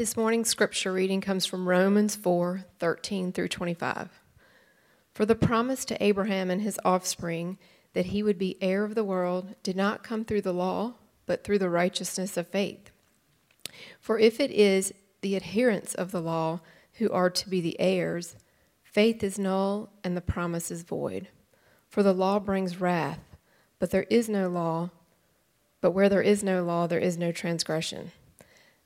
This morning's scripture reading comes from Romans 4 13 through 25. For the promise to Abraham and his offspring that he would be heir of the world did not come through the law, but through the righteousness of faith. For if it is the adherents of the law who are to be the heirs, faith is null and the promise is void. For the law brings wrath, but there is no law, but where there is no law, there is no transgression.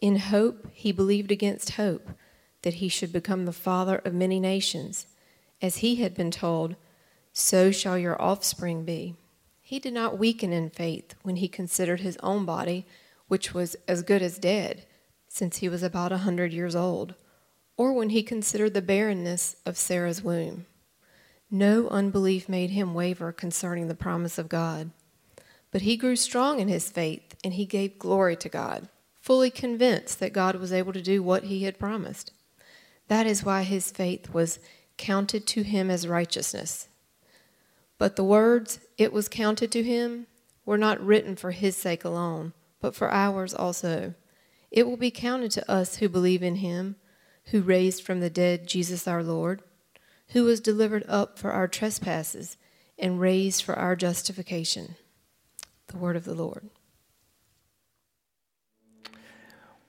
in hope, he believed against hope that he should become the father of many nations, as he had been told, So shall your offspring be. He did not weaken in faith when he considered his own body, which was as good as dead, since he was about a hundred years old, or when he considered the barrenness of Sarah's womb. No unbelief made him waver concerning the promise of God. But he grew strong in his faith, and he gave glory to God fully convinced that God was able to do what he had promised. That is why his faith was counted to him as righteousness. But the words, it was counted to him, were not written for his sake alone, but for ours also. It will be counted to us who believe in him, who raised from the dead Jesus our Lord, who was delivered up for our trespasses and raised for our justification. The word of the Lord.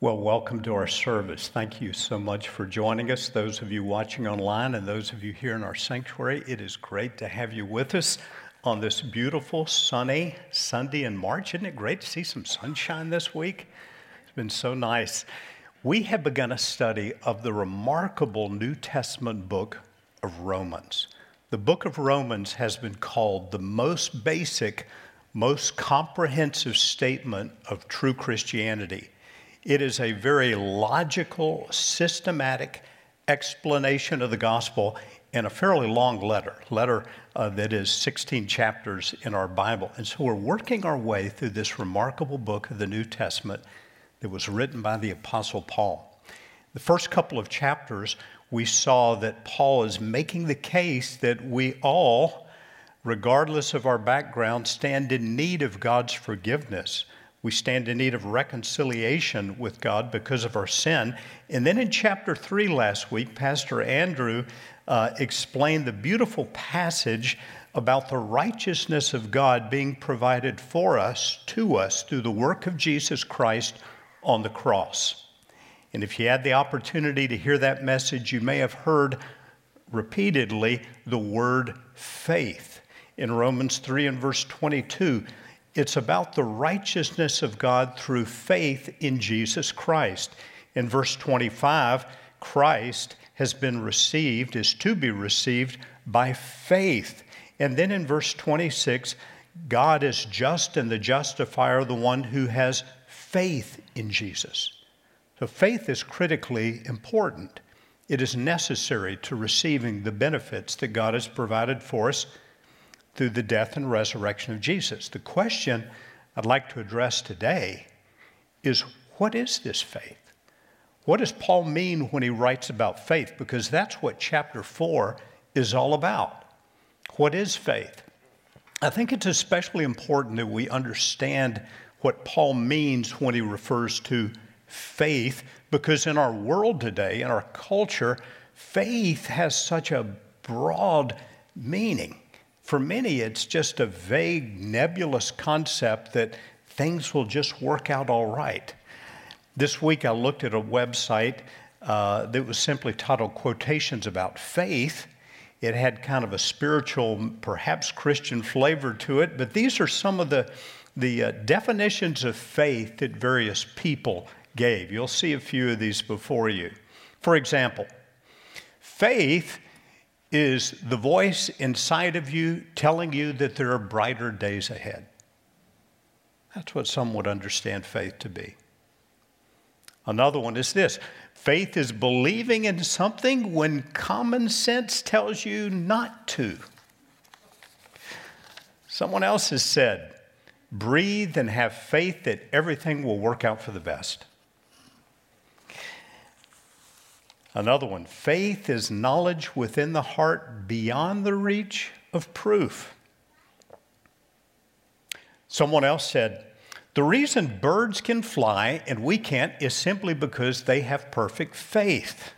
Well, welcome to our service. Thank you so much for joining us. Those of you watching online and those of you here in our sanctuary, it is great to have you with us on this beautiful, sunny Sunday in March. Isn't it great to see some sunshine this week? It's been so nice. We have begun a study of the remarkable New Testament book of Romans. The book of Romans has been called the most basic, most comprehensive statement of true Christianity. It is a very logical, systematic explanation of the gospel in a fairly long letter, letter uh, that is 16 chapters in our Bible. And so we're working our way through this remarkable book of the New Testament that was written by the Apostle Paul. The first couple of chapters, we saw that Paul is making the case that we all, regardless of our background, stand in need of God's forgiveness. We stand in need of reconciliation with God because of our sin. And then in chapter 3 last week, Pastor Andrew uh, explained the beautiful passage about the righteousness of God being provided for us, to us, through the work of Jesus Christ on the cross. And if you had the opportunity to hear that message, you may have heard repeatedly the word faith. In Romans 3 and verse 22, it's about the righteousness of God through faith in Jesus Christ. In verse 25, Christ has been received, is to be received by faith. And then in verse 26, God is just and the justifier, the one who has faith in Jesus. So faith is critically important. It is necessary to receiving the benefits that God has provided for us through the death and resurrection of Jesus. The question I'd like to address today is what is this faith? What does Paul mean when he writes about faith? Because that's what chapter 4 is all about. What is faith? I think it's especially important that we understand what Paul means when he refers to faith, because in our world today, in our culture, faith has such a broad meaning. For many, it's just a vague, nebulous concept that things will just work out all right. This week, I looked at a website uh, that was simply titled Quotations About Faith. It had kind of a spiritual, perhaps Christian flavor to it, but these are some of the, the uh, definitions of faith that various people gave. You'll see a few of these before you. For example, faith is the voice inside of you telling you that there are brighter days ahead. That's what some would understand faith to be. Another one is this Faith is believing in something when common sense tells you not to. Someone else has said, breathe and have faith that everything will work out for the best. Another one faith is knowledge within the heart beyond the reach of proof. Someone else said, the reason birds can fly and we can't is simply because they have perfect faith.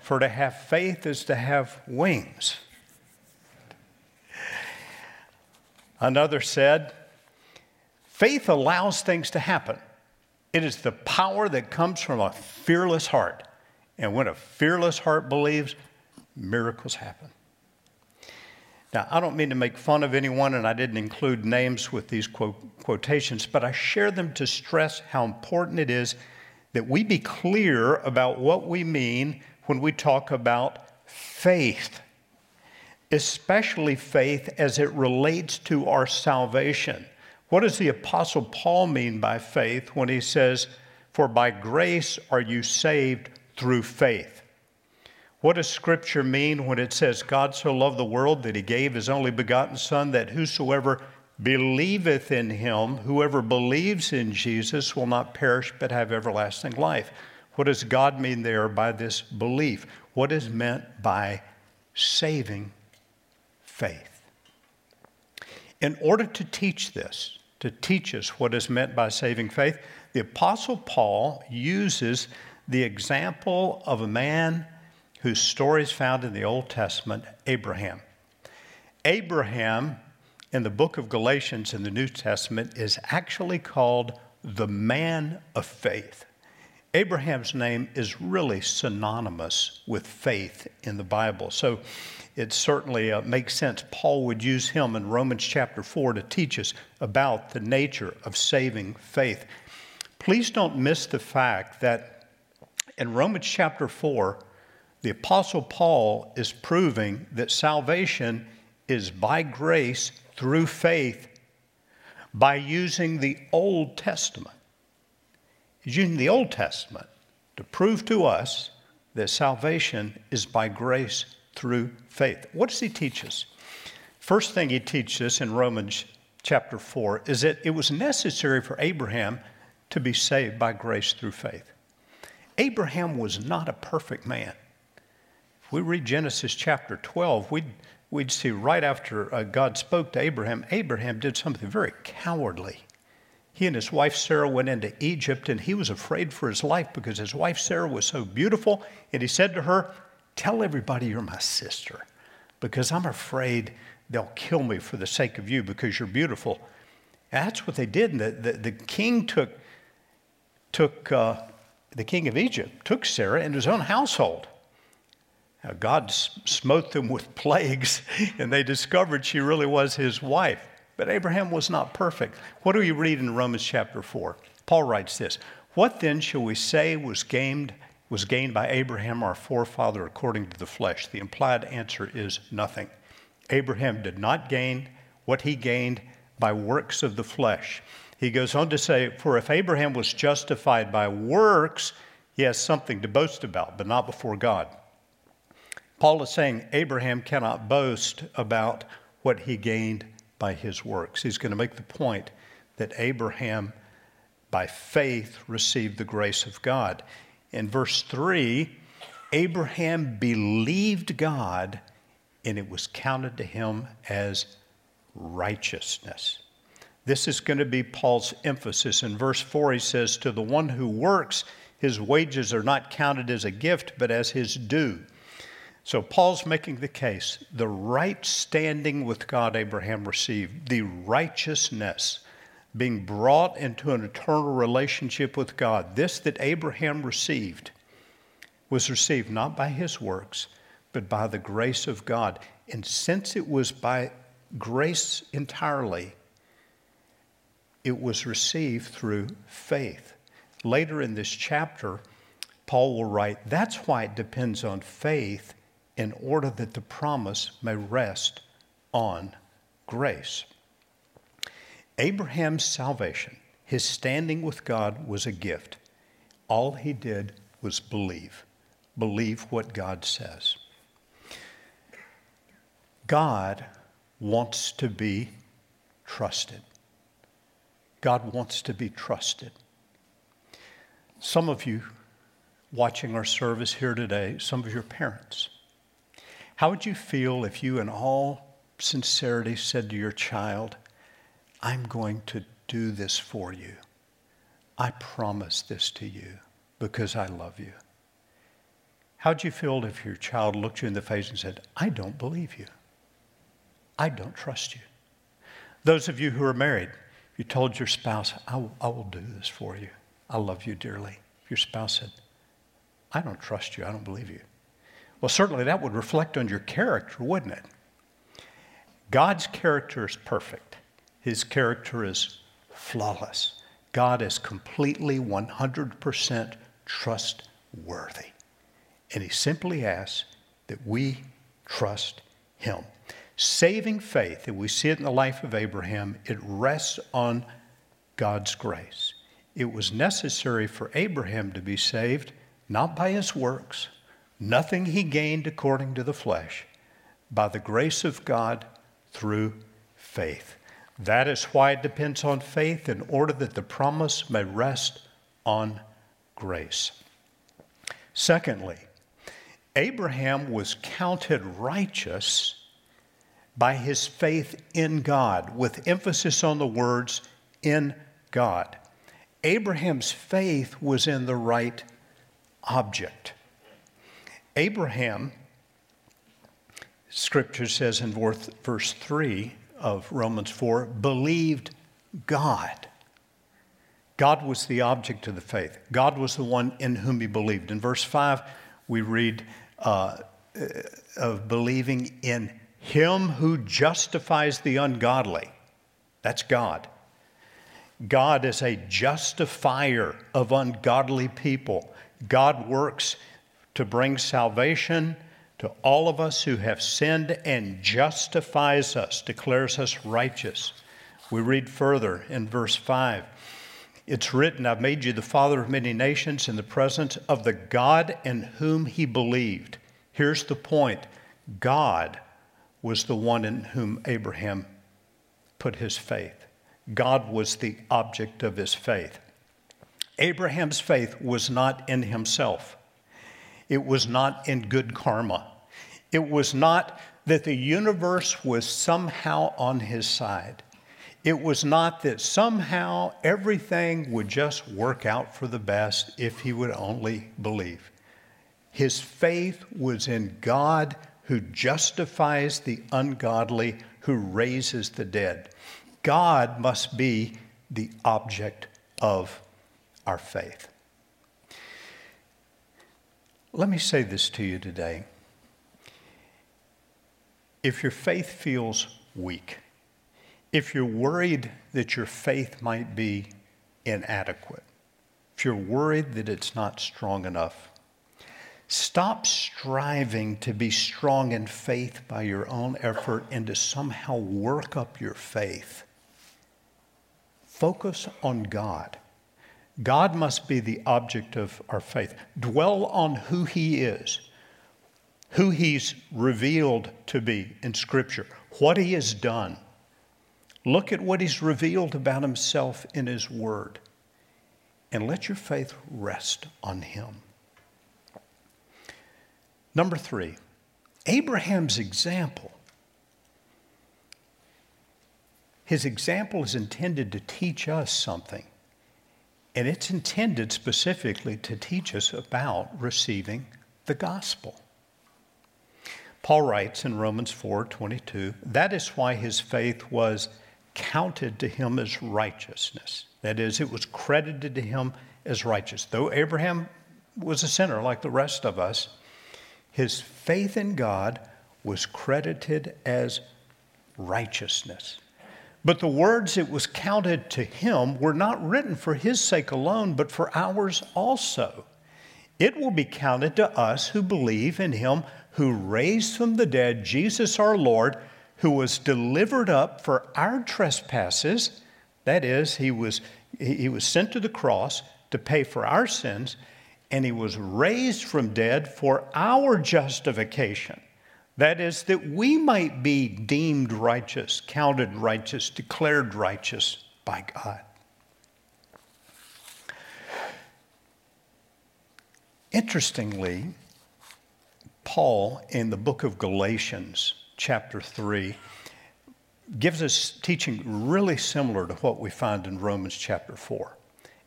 For to have faith is to have wings. Another said, faith allows things to happen. It is the power that comes from a fearless heart. And when a fearless heart believes, miracles happen. Now, I don't mean to make fun of anyone, and I didn't include names with these quotations, but I share them to stress how important it is that we be clear about what we mean when we talk about faith, especially faith as it relates to our salvation. What does the Apostle Paul mean by faith when he says, For by grace are you saved through faith. What does Scripture mean when it says, God so loved the world that he gave his only begotten Son, that whosoever believeth in him, whoever believes in Jesus, will not perish but have everlasting life? What does God mean there by this belief? What is meant by saving faith? In order to teach this, to teach us what is meant by saving faith, the Apostle Paul uses the example of a man whose story is found in the Old Testament, Abraham. Abraham, in the book of Galatians in the New Testament, is actually called the man of faith. Abraham's name is really synonymous with faith in the Bible. So it certainly uh, makes sense. Paul would use him in Romans chapter 4 to teach us about the nature of saving faith. Please don't miss the fact that in Romans chapter 4, the Apostle Paul is proving that salvation is by grace through faith by using the Old Testament. He's using the Old Testament to prove to us that salvation is by grace through faith. What does he teach us? First thing he teaches us in Romans chapter 4 is that it was necessary for Abraham to be saved by grace through faith. Abraham was not a perfect man. If we read Genesis chapter 12, we'd, we'd see right after uh, God spoke to Abraham, Abraham did something very cowardly. He and his wife Sarah went into Egypt, and he was afraid for his life because his wife Sarah was so beautiful. And he said to her, Tell everybody you're my sister because I'm afraid they'll kill me for the sake of you because you're beautiful. And that's what they did. And the, the, the king took, took uh, the king of Egypt took Sarah into his own household. Now, God smote them with plagues, and they discovered she really was his wife. But Abraham was not perfect. What do we read in Romans chapter 4? Paul writes this What then shall we say was gained, was gained by Abraham, our forefather, according to the flesh? The implied answer is nothing. Abraham did not gain what he gained by works of the flesh. He goes on to say, For if Abraham was justified by works, he has something to boast about, but not before God. Paul is saying Abraham cannot boast about what he gained by his works. He's going to make the point that Abraham, by faith, received the grace of God. In verse 3, Abraham believed God, and it was counted to him as righteousness. This is going to be Paul's emphasis. In verse 4, he says, To the one who works, his wages are not counted as a gift, but as his due. So Paul's making the case the right standing with God Abraham received, the righteousness being brought into an eternal relationship with God, this that Abraham received was received not by his works, but by the grace of God. And since it was by grace entirely, it was received through faith. Later in this chapter, Paul will write, That's why it depends on faith in order that the promise may rest on grace. Abraham's salvation, his standing with God, was a gift. All he did was believe. Believe what God says. God wants to be trusted. God wants to be trusted. Some of you watching our service here today, some of your parents, how would you feel if you, in all sincerity, said to your child, I'm going to do this for you? I promise this to you because I love you. How'd you feel if your child looked you in the face and said, I don't believe you? I don't trust you. Those of you who are married, you told your spouse, I will, do this for you. I love you dearly. Your spouse said, I don't trust you. I don't believe you. Well, certainly that would reflect on your character, wouldn't it? God's character is perfect, His character is flawless. God is completely 100% trustworthy. And He simply asks that we trust Him. Saving faith, and we see it in the life of Abraham, it rests on God's grace. It was necessary for Abraham to be saved not by his works, nothing he gained according to the flesh, by the grace of God through faith. That is why it depends on faith in order that the promise may rest on grace. Secondly, Abraham was counted righteous by his faith in God, with emphasis on the words in God. Abraham's faith was in the right object. Abraham, scripture says in verse 3 of Romans 4, believed God. God was the object of the faith. God was the one in whom he believed. In verse 5, we read uh, of believing in him who justifies the ungodly. That's God. God is a justifier of ungodly people. God works to bring salvation to all of us who have sinned and justifies us, declares us righteous. We read further in verse 5. It's written, I've made you the father of many nations in the presence of the God in whom he believed. Here's the point God was the one in whom Abraham put his faith. God was the object of his faith. Abraham's faith was not in himself, it was not in good karma, it was not that the universe was somehow on his side. It was not that somehow everything would just work out for the best if he would only believe. His faith was in God who justifies the ungodly, who raises the dead. God must be the object of our faith. Let me say this to you today. If your faith feels weak, if you're worried that your faith might be inadequate, if you're worried that it's not strong enough, Stop striving to be strong in faith by your own effort and to somehow work up your faith. Focus on God. God must be the object of our faith. Dwell on who He is, who He's revealed to be in Scripture, what He has done. Look at what He's revealed about Himself in His Word, and let your faith rest on Him. Number three, Abraham's example. His example is intended to teach us something, and it's intended specifically to teach us about receiving the gospel. Paul writes in Romans 4:22, that is why his faith was counted to him as righteousness. That is, it was credited to him as righteous. Though Abraham was a sinner like the rest of us, his faith in God was credited as righteousness. But the words it was counted to him were not written for his sake alone, but for ours also. It will be counted to us who believe in him who raised from the dead Jesus our Lord, who was delivered up for our trespasses. That is, he was, he was sent to the cross to pay for our sins and he was raised from dead for our justification. That is, that we might be deemed righteous, counted righteous, declared righteous by God. Interestingly, Paul in the book of Galatians, chapter 3, gives us teaching really similar to what we find in Romans chapter 4.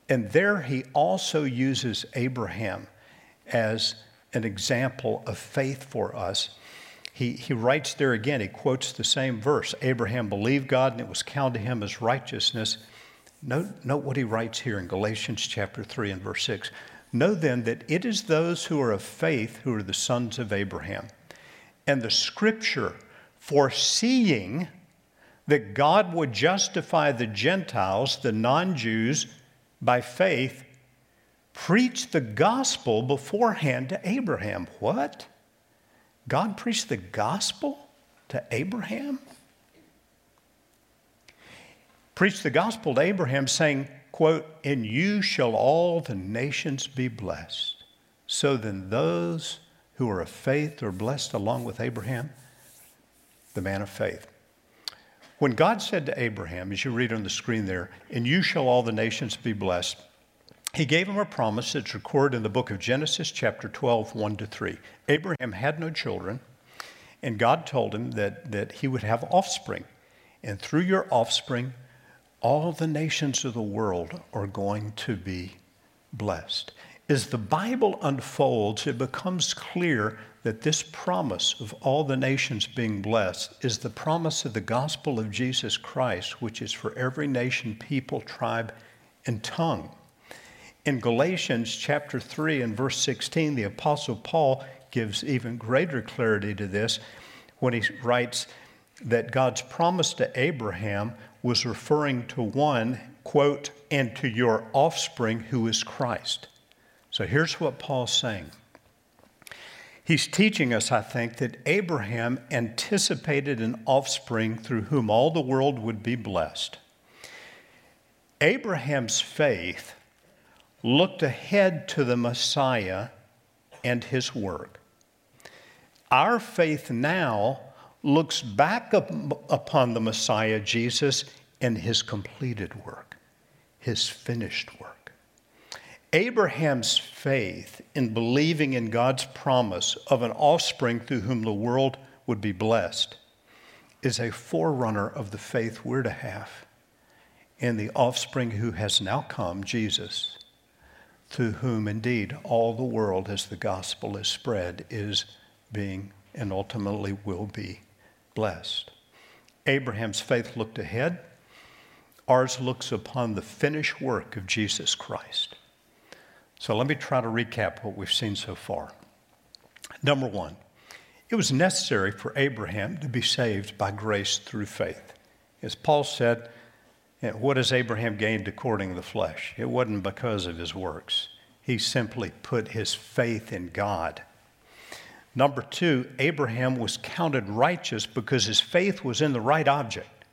And there he also uses Abraham as an example of faith for us. He, he writes there again, he quotes the same verse Abraham believed God and it was counted to him as righteousness. Note, note what he writes here in Galatians chapter 3 and verse 6. Know then that it is those who are of faith who are the sons of Abraham. And the scripture, foreseeing that God would justify the Gentiles, the non Jews, by faith, preached the gospel beforehand to Abraham. What? God preached the gospel to Abraham? Preached the gospel to Abraham, saying, quote, In you shall all the nations be blessed. So then, those who are of faith are blessed along with Abraham, the man of faith. When God said to Abraham, as you read on the screen there, In you shall all the nations be blessed, he gave him a promise that's recorded in the book of Genesis, chapter 12, 1 to 3. Abraham had no children, and God told him that, that he would have offspring. And through your offspring, all the nations of the world are going to be blessed. As the Bible unfolds, it becomes clear that this promise of all the nations being blessed is the promise of the gospel of Jesus Christ, which is for every nation, people, tribe, and tongue. In Galatians chapter 3 and verse 16, the Apostle Paul gives even greater clarity to this when he writes that God's promise to Abraham was referring to one, quote, and to your offspring who is Christ. So here's what Paul's saying He's teaching us, I think, that Abraham anticipated an offspring through whom all the world would be blessed. Abraham's faith looked ahead to the Messiah and his work. Our faith now looks back up upon the Messiah, Jesus, and his completed work, his finished work. Abraham's faith in believing in God's promise of an offspring through whom the world would be blessed is a forerunner of the faith we're to have in the offspring who has now come, Jesus, through whom indeed all the world, as the gospel is spread, is being and ultimately will be blessed. Abraham's faith looked ahead, ours looks upon the finished work of Jesus Christ. So let me try to recap what we've seen so far. Number one, it was necessary for Abraham to be saved by grace through faith. As Paul said, eh, what has Abraham gained according to the flesh? It wasn't because of his works. He simply put his faith in God. Number two, Abraham was counted righteous because his faith was in the right object.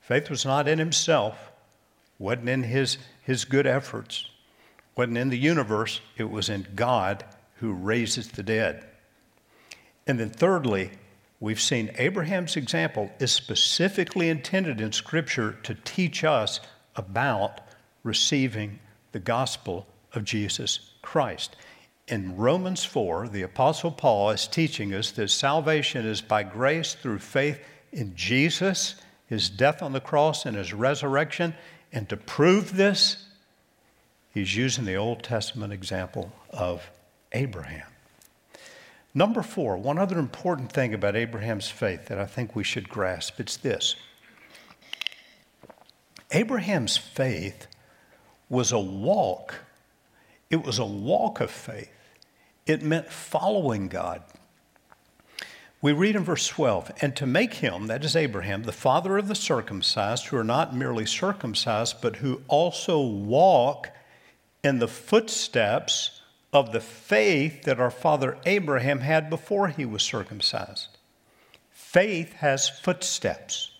Faith was not in himself, wasn't in his, his good efforts wasn't in the universe, it was in God who raises the dead. And then, thirdly, we've seen Abraham's example is specifically intended in Scripture to teach us about receiving the gospel of Jesus Christ. In Romans 4, the Apostle Paul is teaching us that salvation is by grace through faith in Jesus, his death on the cross, and his resurrection. And to prove this, he's using the Old Testament example of Abraham. Number four, one other important thing about Abraham's faith that I think we should grasp it's this Abraham's faith was a walk, it was a walk of faith. It meant following God. We read in verse 12, and to make him, that is Abraham, the father of the circumcised, who are not merely circumcised, but who also walk in the footsteps of the faith that our father Abraham had before he was circumcised. Faith has footsteps.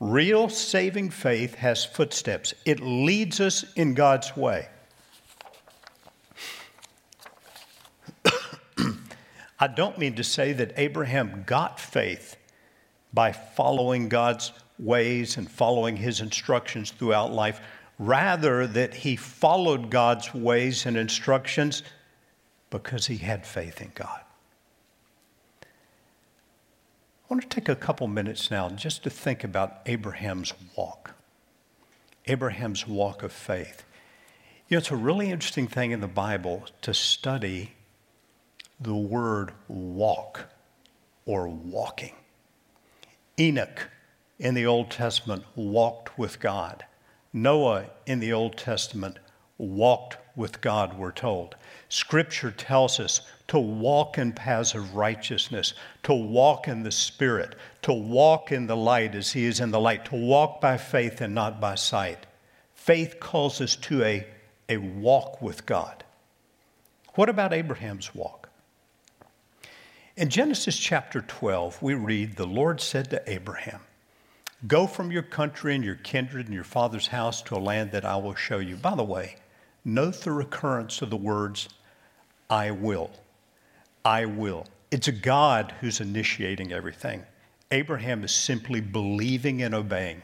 Real saving faith has footsteps, it leads us in God's way. I don't mean to say that Abraham got faith by following God's ways and following his instructions throughout life. Rather, that he followed God's ways and instructions because he had faith in God. I want to take a couple minutes now just to think about Abraham's walk. Abraham's walk of faith. You know, it's a really interesting thing in the Bible to study the word walk or walking. Enoch in the Old Testament walked with God. Noah in the Old Testament walked with God, we're told. Scripture tells us to walk in paths of righteousness, to walk in the Spirit, to walk in the light as He is in the light, to walk by faith and not by sight. Faith calls us to a, a walk with God. What about Abraham's walk? In Genesis chapter 12, we read, The Lord said to Abraham, Go from your country and your kindred and your father's house to a land that I will show you. By the way, note the recurrence of the words, I will. I will. It's a God who's initiating everything. Abraham is simply believing and obeying.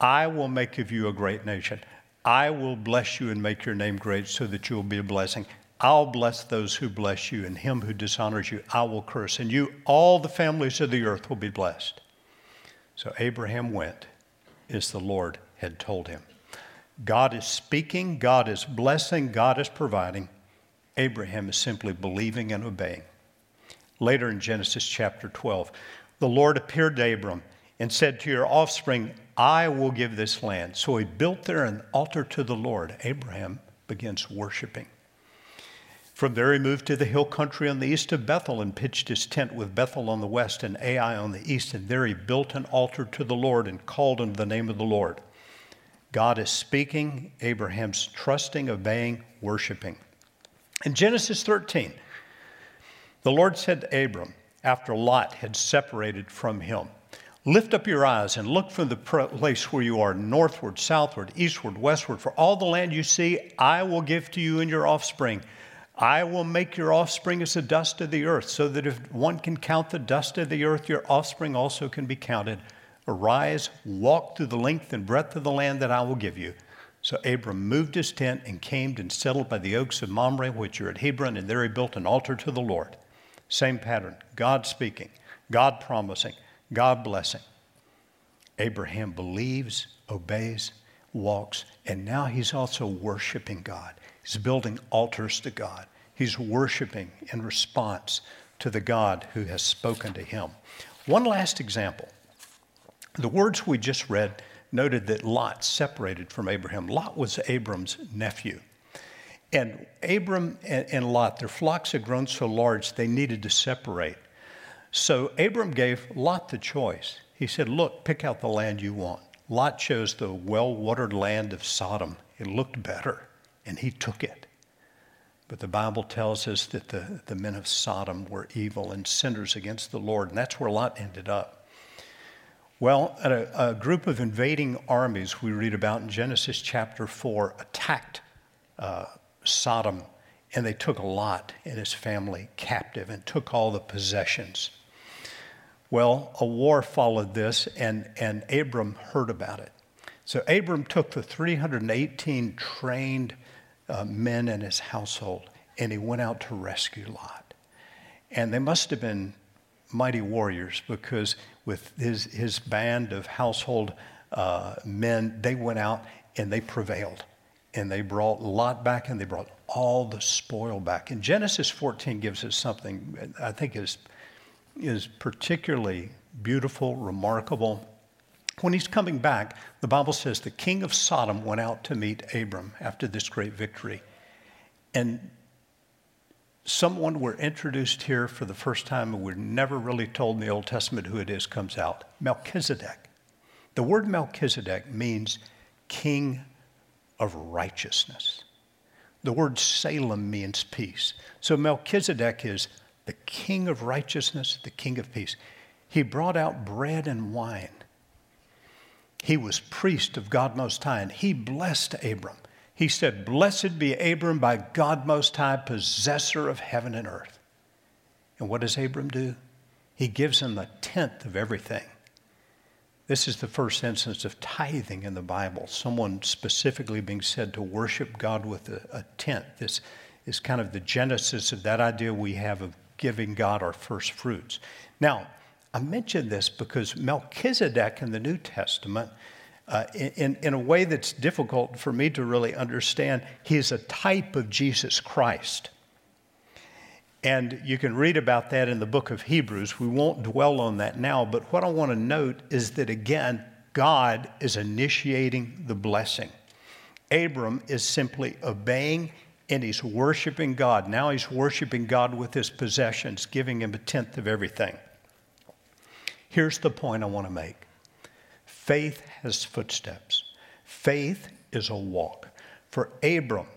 I will make of you a great nation. I will bless you and make your name great so that you will be a blessing. I'll bless those who bless you, and him who dishonors you, I will curse. And you, all the families of the earth will be blessed. So Abraham went as the Lord had told him. God is speaking, God is blessing, God is providing. Abraham is simply believing and obeying. Later in Genesis chapter 12, the Lord appeared to Abram and said to your offspring, I will give this land. So he built there an altar to the Lord. Abraham begins worshiping. From there, he moved to the hill country on the east of Bethel and pitched his tent with Bethel on the west and Ai on the east. And there he built an altar to the Lord and called on the name of the Lord. God is speaking, Abraham's trusting, obeying, worshiping. In Genesis 13, the Lord said to Abram, after Lot had separated from him, Lift up your eyes and look from the place where you are, northward, southward, eastward, westward. For all the land you see, I will give to you and your offspring I will make your offspring as the dust of the earth, so that if one can count the dust of the earth, your offspring also can be counted. Arise, walk through the length and breadth of the land that I will give you. So Abram moved his tent and came and settled by the oaks of Mamre, which are at Hebron, and there he built an altar to the Lord. Same pattern God speaking, God promising, God blessing. Abraham believes, obeys, walks, and now he's also worshiping God. He's building altars to God. He's worshiping in response to the God who has spoken to him. One last example. The words we just read noted that Lot separated from Abraham. Lot was Abram's nephew. And Abram and Lot, their flocks had grown so large they needed to separate. So Abram gave Lot the choice. He said, Look, pick out the land you want. Lot chose the well watered land of Sodom. It looked better and he took it. But the Bible tells us that the, the men of Sodom were evil and sinners against the Lord, and that's where Lot ended up. Well, a, a group of invading armies we read about in Genesis chapter 4 attacked uh, Sodom, and they took Lot and his family captive and took all the possessions. Well, a war followed this, and, and Abram heard about it. So Abram took the 318 trained uh, men in his household, and he went out to rescue Lot. And they must have been mighty warriors because with his, his band of household uh, men, they went out and they prevailed. And they brought Lot back and they brought all the spoil back. And Genesis 14 gives us something I think is, is particularly beautiful, remarkable. When he's coming back, the Bible says the king of Sodom went out to meet Abram after this great victory. And someone we're introduced here for the first time, and we're never really told in the Old Testament who it is, comes out Melchizedek. The word Melchizedek means king of righteousness. The word Salem means peace. So Melchizedek is the king of righteousness, the king of peace. He brought out bread and wine. He was priest of God Most High, and he blessed Abram. He said, Blessed be Abram by God Most High, possessor of heaven and earth. And what does Abram do? He gives him a tenth of everything. This is the first instance of tithing in the Bible, someone specifically being said to worship God with a, a tenth. This is kind of the genesis of that idea we have of giving God our first fruits. Now, I mention this because Melchizedek in the New Testament, uh, in, in a way that's difficult for me to really understand, he's a type of Jesus Christ. And you can read about that in the book of Hebrews. We won't dwell on that now, but what I want to note is that again, God is initiating the blessing. Abram is simply obeying and he's worshiping God. Now he's worshiping God with his possessions, giving him a tenth of everything. Here's the point I want to make faith has footsteps, faith is a walk. For Abram,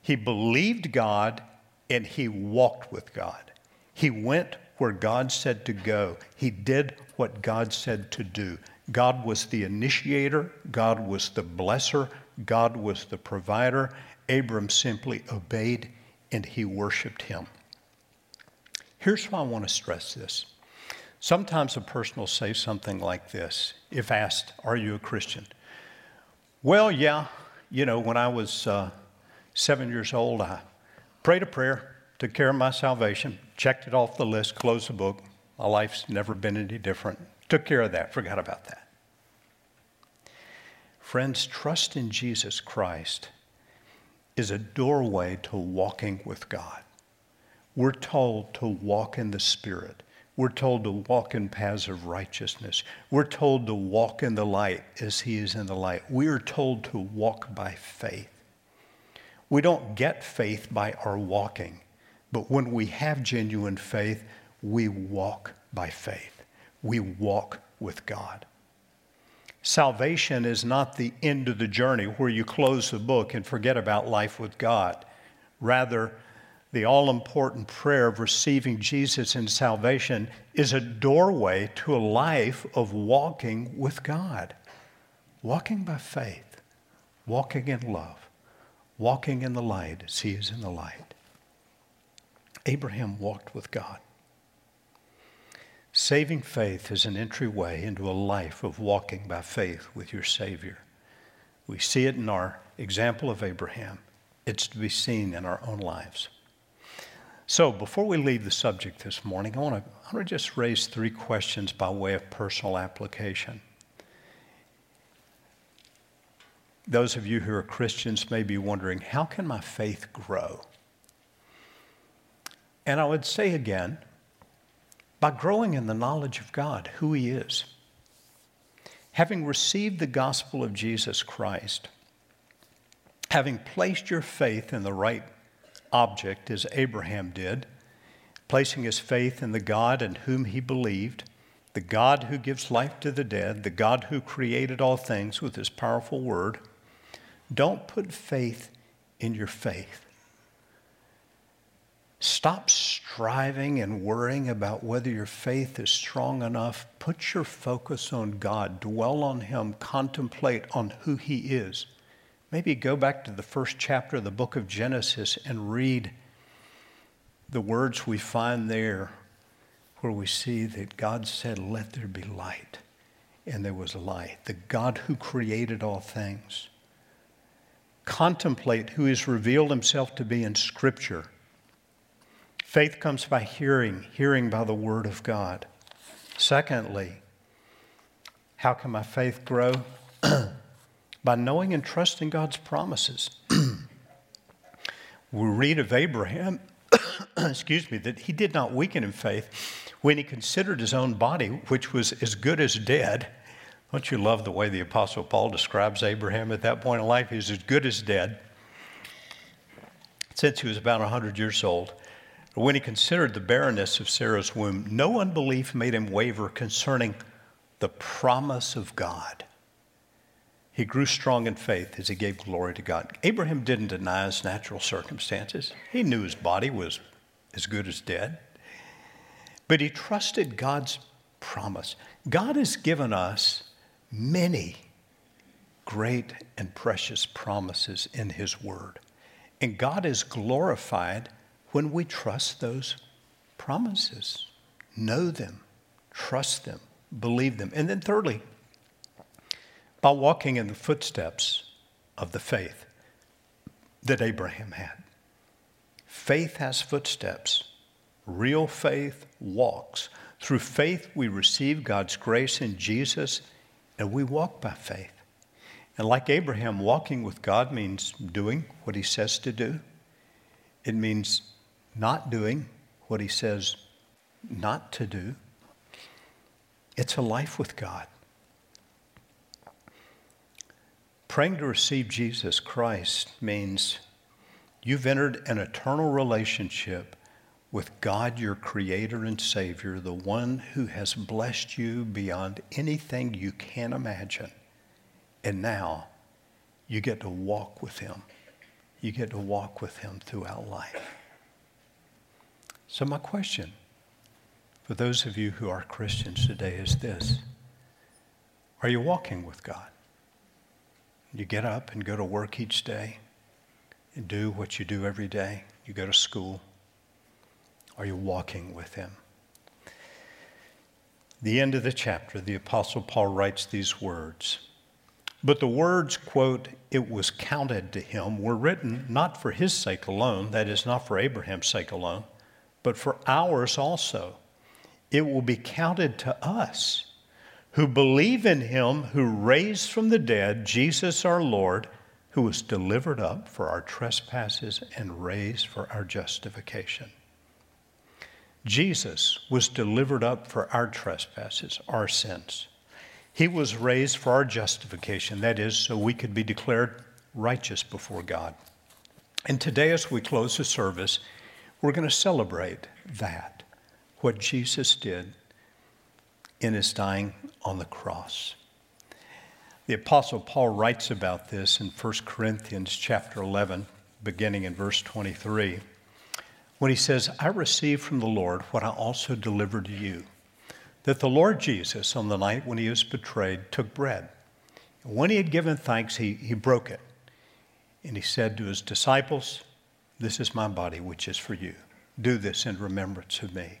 he believed God and he walked with God. He went where God said to go, he did what God said to do. God was the initiator, God was the blesser, God was the provider. Abram simply obeyed and he worshiped him. Here's why I want to stress this. Sometimes a person will say something like this if asked, Are you a Christian? Well, yeah. You know, when I was uh, seven years old, I prayed a prayer, took care of my salvation, checked it off the list, closed the book. My life's never been any different. Took care of that, forgot about that. Friends, trust in Jesus Christ is a doorway to walking with God. We're told to walk in the Spirit. We're told to walk in paths of righteousness. We're told to walk in the light as He is in the light. We are told to walk by faith. We don't get faith by our walking, but when we have genuine faith, we walk by faith. We walk with God. Salvation is not the end of the journey where you close the book and forget about life with God. Rather, the all important prayer of receiving Jesus in salvation is a doorway to a life of walking with God, walking by faith, walking in love walking in the light as he is in the light. Abraham walked with God. Saving faith is an entryway into a life of walking by faith with your Savior. We see it in our example of Abraham. It's to be seen in our own lives. So, before we leave the subject this morning, I want to, I just raise three questions by way of personal application. Those of you who are Christians may be wondering, how can my faith grow? And I would say again, by growing in the knowledge of God, who He is. Having received the gospel of Jesus Christ, having placed your faith in the right object, as Abraham did, placing his faith in the God in whom he believed, the God who gives life to the dead, the God who created all things with his powerful word don't put faith in your faith. Stop striving and worrying about whether your faith is strong enough. Put your focus on God. Dwell on Him. Contemplate on who He is. Maybe go back to the first chapter of the book of Genesis and read the words we find there where we see that God said, Let there be light. And there was light. The God who created all things contemplate who He's revealed himself to be in Scripture. Faith comes by hearing, hearing by the Word of God. Secondly, how can my faith grow? By knowing and trusting God's promises. we read of Abraham, excuse me, that he did not weaken in faith when he considered his own body, which was as good as dead, don't you love the way the Apostle Paul describes Abraham at that point in life? He's as good as dead since he was about 100 years old. When he considered the barrenness of Sarah's womb, no unbelief made him waver concerning the promise of God. He grew strong in faith as he gave glory to God. Abraham didn't deny his natural circumstances. He knew his body was as good as dead. But he trusted God's promise. God has given us many great and precious promises in His Word. And God is glorified when we trust those promises. Know them, trust them, believe them. And then, thirdly, by walking in the footsteps of the faith that Abraham had. Faith has footsteps. Real faith walks. Through faith, we receive God's grace in Jesus and we walk by faith. And like Abraham, walking with God means doing what he says to do, it means not doing what he says not to do. It's a life with God. Praying to receive Jesus Christ means you've entered an eternal relationship with God, your Creator and Savior, the one who has blessed you beyond anything you can imagine. And now you get to walk with Him. You get to walk with Him throughout life. So, my question for those of you who are Christians today is this Are you walking with God? You get up and go to work each day and do what you do every day. You go to school. Are you walking with Him? The end of the chapter, the Apostle Paul writes these words. But the words, quote, it was counted to him, were written not for his sake alone, that is, not for Abraham's sake alone, but for ours also. It will be counted to us who believe in him who raised from the dead Jesus our Lord, who was delivered up for our trespasses and raised for our justification. Jesus was delivered up for our trespasses, our sins. He was raised for our justification, that is, so we could be declared righteous before God. And today, as we close the service, we're going to celebrate that, what Jesus did in his dying on the cross. The apostle Paul writes about this in 1 Corinthians chapter 11 beginning in verse 23 when he says, "I received from the Lord what I also delivered to you, that the Lord Jesus on the night when he was betrayed took bread. And when he had given thanks, he, he broke it. And he said to his disciples, This is my body, which is for you. Do this in remembrance of me.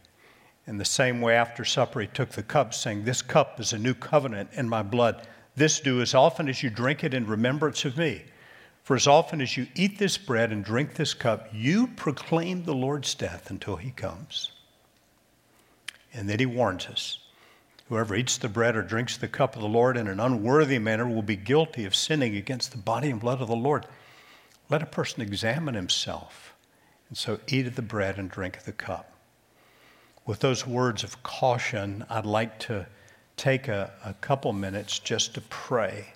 In the same way, after supper, he took the cup, saying, This cup is a new covenant in my blood. This do as often as you drink it in remembrance of me. For as often as you eat this bread and drink this cup, you proclaim the Lord's death until he comes. And then he warns us whoever eats the bread or drinks the cup of the Lord in an unworthy manner will be guilty of sinning against the body and blood of the Lord. Let a person examine himself, and so eat of the bread and drink of the cup with those words of caution, I'd like to take a, a couple minutes just to pray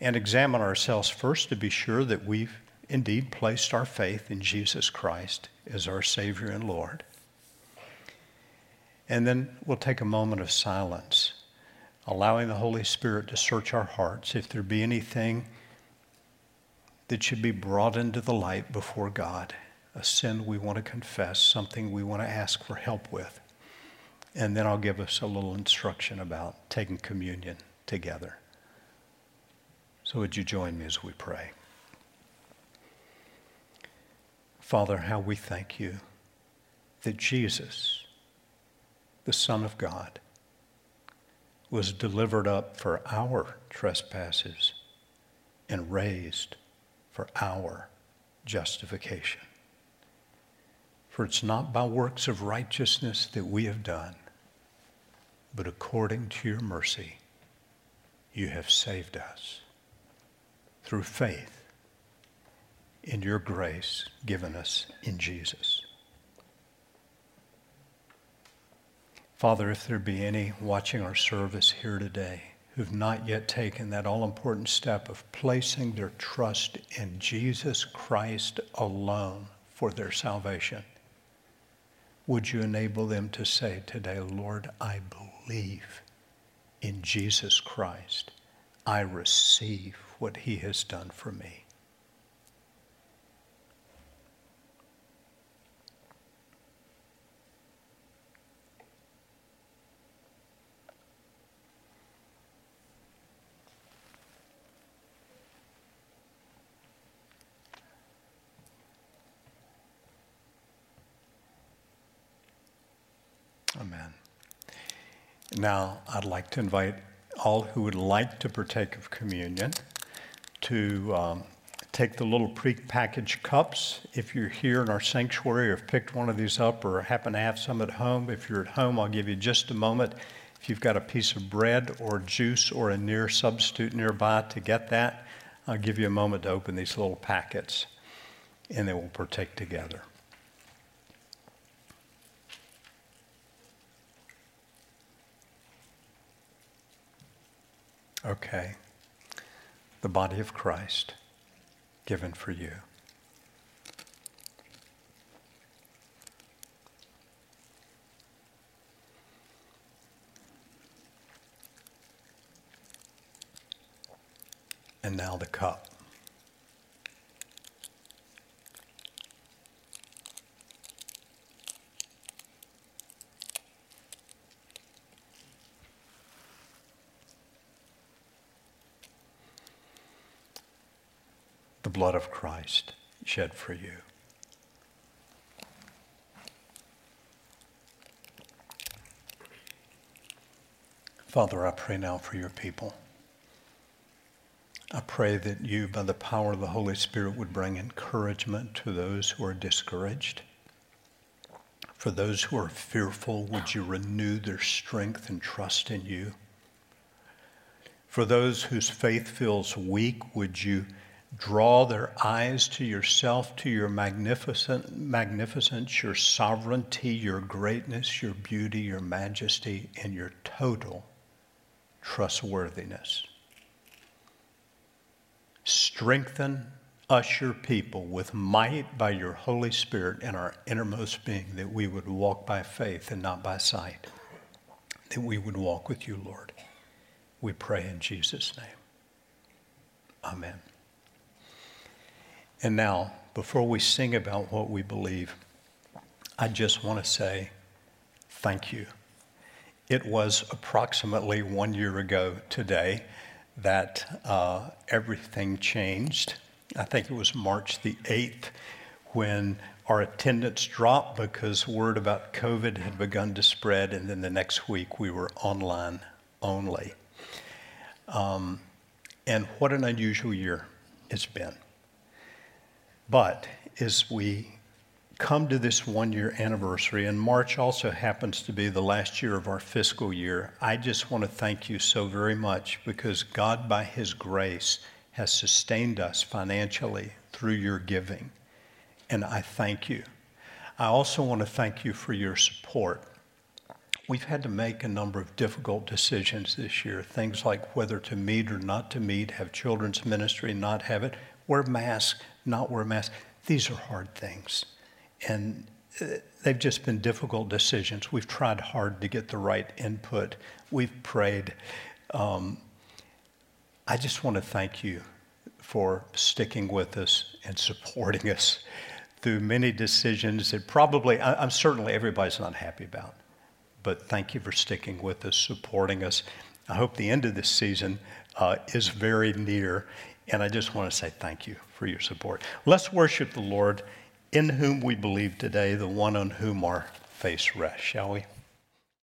and examine ourselves first to be sure that we've indeed placed our faith in Jesus Christ as our Savior and Lord. And then we'll take a moment of silence, allowing the Holy Spirit to search our hearts if there be anything that should be brought into the light before God a sin we want to confess, something we want to ask for help with. And then I'll give us a little instruction about taking communion together. So, would you join me as we pray? Father, how we thank you that Jesus, the Son of God, was delivered up for our trespasses and raised for our justification. For it's not by works of righteousness that we have done, but according to your mercy, you have saved us through faith in your grace given us in Jesus. Father, if there be any watching our service here today who've not yet taken that all important step of placing their trust in Jesus Christ alone for their salvation, would you enable them to say today, Lord, I believe in Jesus Christ. I receive what he has done for me. Now, I'd like to invite all who would like to partake of communion to um, take the little pre-packaged cups. If you're here in our sanctuary or have picked one of these up or happen to have some at home, if you're at home, I'll give you just a moment. If you've got a piece of bread or juice or a near substitute nearby to get that, I'll give you a moment to open these little packets and then we'll partake together. Okay. The body of Christ given for you. And now the cup. Blood of Christ shed for you. Father, I pray now for your people. I pray that you, by the power of the Holy Spirit, would bring encouragement to those who are discouraged. For those who are fearful, would you renew their strength and trust in you? For those whose faith feels weak, would you draw their eyes to yourself, to your magnificent, magnificence, your sovereignty, your greatness, your beauty, your majesty, and your total trustworthiness. Strengthen us, your people, with might by your Holy Spirit in our innermost being, that we would walk by faith and not by sight, that we would walk with you, Lord. We pray in Jesus' name. Amen. And now, before we sing about what we believe, I just want to say thank you. It was approximately one year ago today that uh, everything changed. I think it was March the 8th when our attendance dropped because word about COVID had begun to spread, and then the next week we were online only. Um, and what an unusual year it's been. But as we come to this one year anniversary, and March also happens to be the last year of our fiscal year, I just want to thank you so very much because God, by His grace, has sustained us financially through your giving. And I thank you. I also want to thank you for your support. We've had to make a number of difficult decisions this year, things like whether to meet or not to meet, have children's ministry, not have it, wear masks, not wear masks. These are hard things. And uh, they've just been difficult decisions. We've tried hard to get the right input. We've prayed. Um, I just want to thank you for sticking with us and supporting us through many decisions that probably, I'm certainly everybody's not happy about. But thank you for sticking with us, supporting us. I hope the end of this season uh, is very near and I just want to say thank you for your support. Let's worship the Lord in whom we believe today, the one on whom our face rests, shall we?